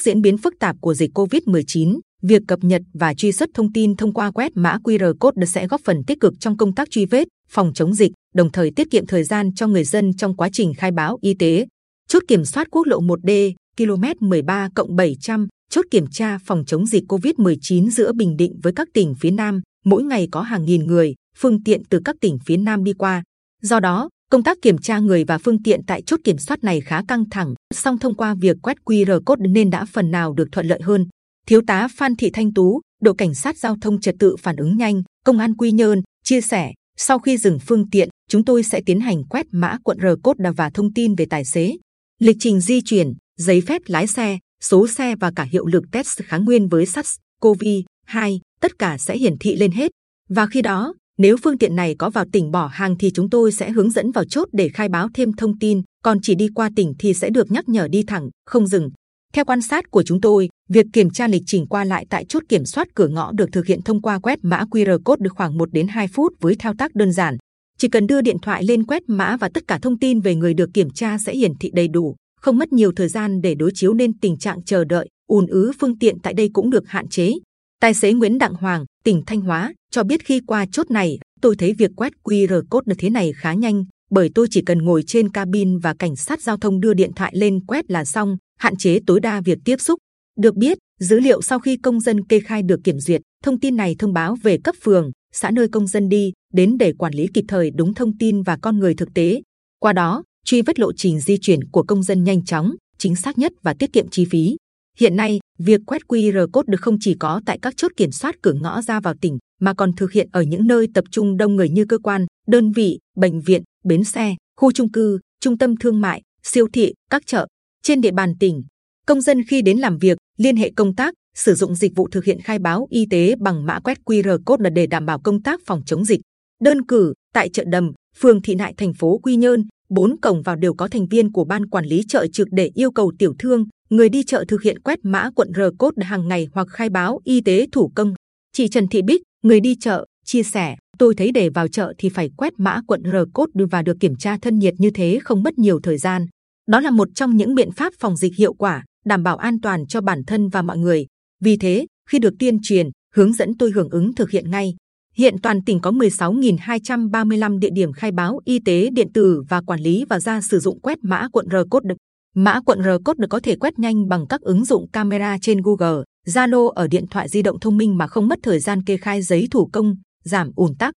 diễn biến phức tạp của dịch COVID-19, việc cập nhật và truy xuất thông tin thông qua quét mã QR code sẽ góp phần tích cực trong công tác truy vết, phòng chống dịch, đồng thời tiết kiệm thời gian cho người dân trong quá trình khai báo y tế. Chốt kiểm soát quốc lộ 1D, km 13 cộng 700, chốt kiểm tra phòng chống dịch COVID-19 giữa Bình Định với các tỉnh phía Nam, mỗi ngày có hàng nghìn người, phương tiện từ các tỉnh phía Nam đi qua. Do đó, công tác kiểm tra người và phương tiện tại chốt kiểm soát này khá căng thẳng. Song thông qua việc quét QR code nên đã phần nào được thuận lợi hơn. Thiếu tá Phan Thị Thanh Tú, đội cảnh sát giao thông trật tự phản ứng nhanh, công an Quy Nhơn chia sẻ: sau khi dừng phương tiện, chúng tôi sẽ tiến hành quét mã quận R code và thông tin về tài xế, lịch trình di chuyển, giấy phép lái xe, số xe và cả hiệu lực test kháng nguyên với SARS-CoV-2, tất cả sẽ hiển thị lên hết. Và khi đó, nếu phương tiện này có vào tỉnh bỏ hàng thì chúng tôi sẽ hướng dẫn vào chốt để khai báo thêm thông tin. Còn chỉ đi qua tỉnh thì sẽ được nhắc nhở đi thẳng, không dừng. Theo quan sát của chúng tôi, việc kiểm tra lịch trình qua lại tại chốt kiểm soát cửa ngõ được thực hiện thông qua quét mã QR code được khoảng 1 đến 2 phút với thao tác đơn giản. Chỉ cần đưa điện thoại lên quét mã và tất cả thông tin về người được kiểm tra sẽ hiển thị đầy đủ, không mất nhiều thời gian để đối chiếu nên tình trạng chờ đợi, ùn ứ phương tiện tại đây cũng được hạn chế. Tài xế Nguyễn Đặng Hoàng, tỉnh Thanh Hóa, cho biết khi qua chốt này, tôi thấy việc quét QR code được thế này khá nhanh, bởi tôi chỉ cần ngồi trên cabin và cảnh sát giao thông đưa điện thoại lên quét là xong, hạn chế tối đa việc tiếp xúc. Được biết, dữ liệu sau khi công dân kê khai được kiểm duyệt, thông tin này thông báo về cấp phường, xã nơi công dân đi đến để quản lý kịp thời đúng thông tin và con người thực tế. Qua đó, truy vết lộ trình di chuyển của công dân nhanh chóng, chính xác nhất và tiết kiệm chi phí. Hiện nay, việc quét QR code được không chỉ có tại các chốt kiểm soát cửa ngõ ra vào tỉnh, mà còn thực hiện ở những nơi tập trung đông người như cơ quan, đơn vị, bệnh viện, bến xe, khu trung cư, trung tâm thương mại, siêu thị, các chợ trên địa bàn tỉnh. Công dân khi đến làm việc, liên hệ công tác, sử dụng dịch vụ thực hiện khai báo y tế bằng mã quét QR code là để đảm bảo công tác phòng chống dịch. Đơn cử tại chợ Đầm, phường Thị Nại, thành phố Quy Nhơn, bốn cổng vào đều có thành viên của ban quản lý chợ trực để yêu cầu tiểu thương, người đi chợ thực hiện quét mã quận R code hàng ngày hoặc khai báo y tế thủ công. Chị Trần Thị Bích, người đi chợ, chia sẻ: Tôi thấy để vào chợ thì phải quét mã quận R code và được kiểm tra thân nhiệt như thế không mất nhiều thời gian. Đó là một trong những biện pháp phòng dịch hiệu quả, đảm bảo an toàn cho bản thân và mọi người. Vì thế, khi được tuyên truyền, hướng dẫn tôi hưởng ứng thực hiện ngay. Hiện toàn tỉnh có 16.235 địa điểm khai báo y tế điện tử và quản lý và ra sử dụng quét mã quận R code. Mã quận R code được có thể quét nhanh bằng các ứng dụng camera trên Google, Zalo ở điện thoại di động thông minh mà không mất thời gian kê khai giấy thủ công, giảm ùn tắc.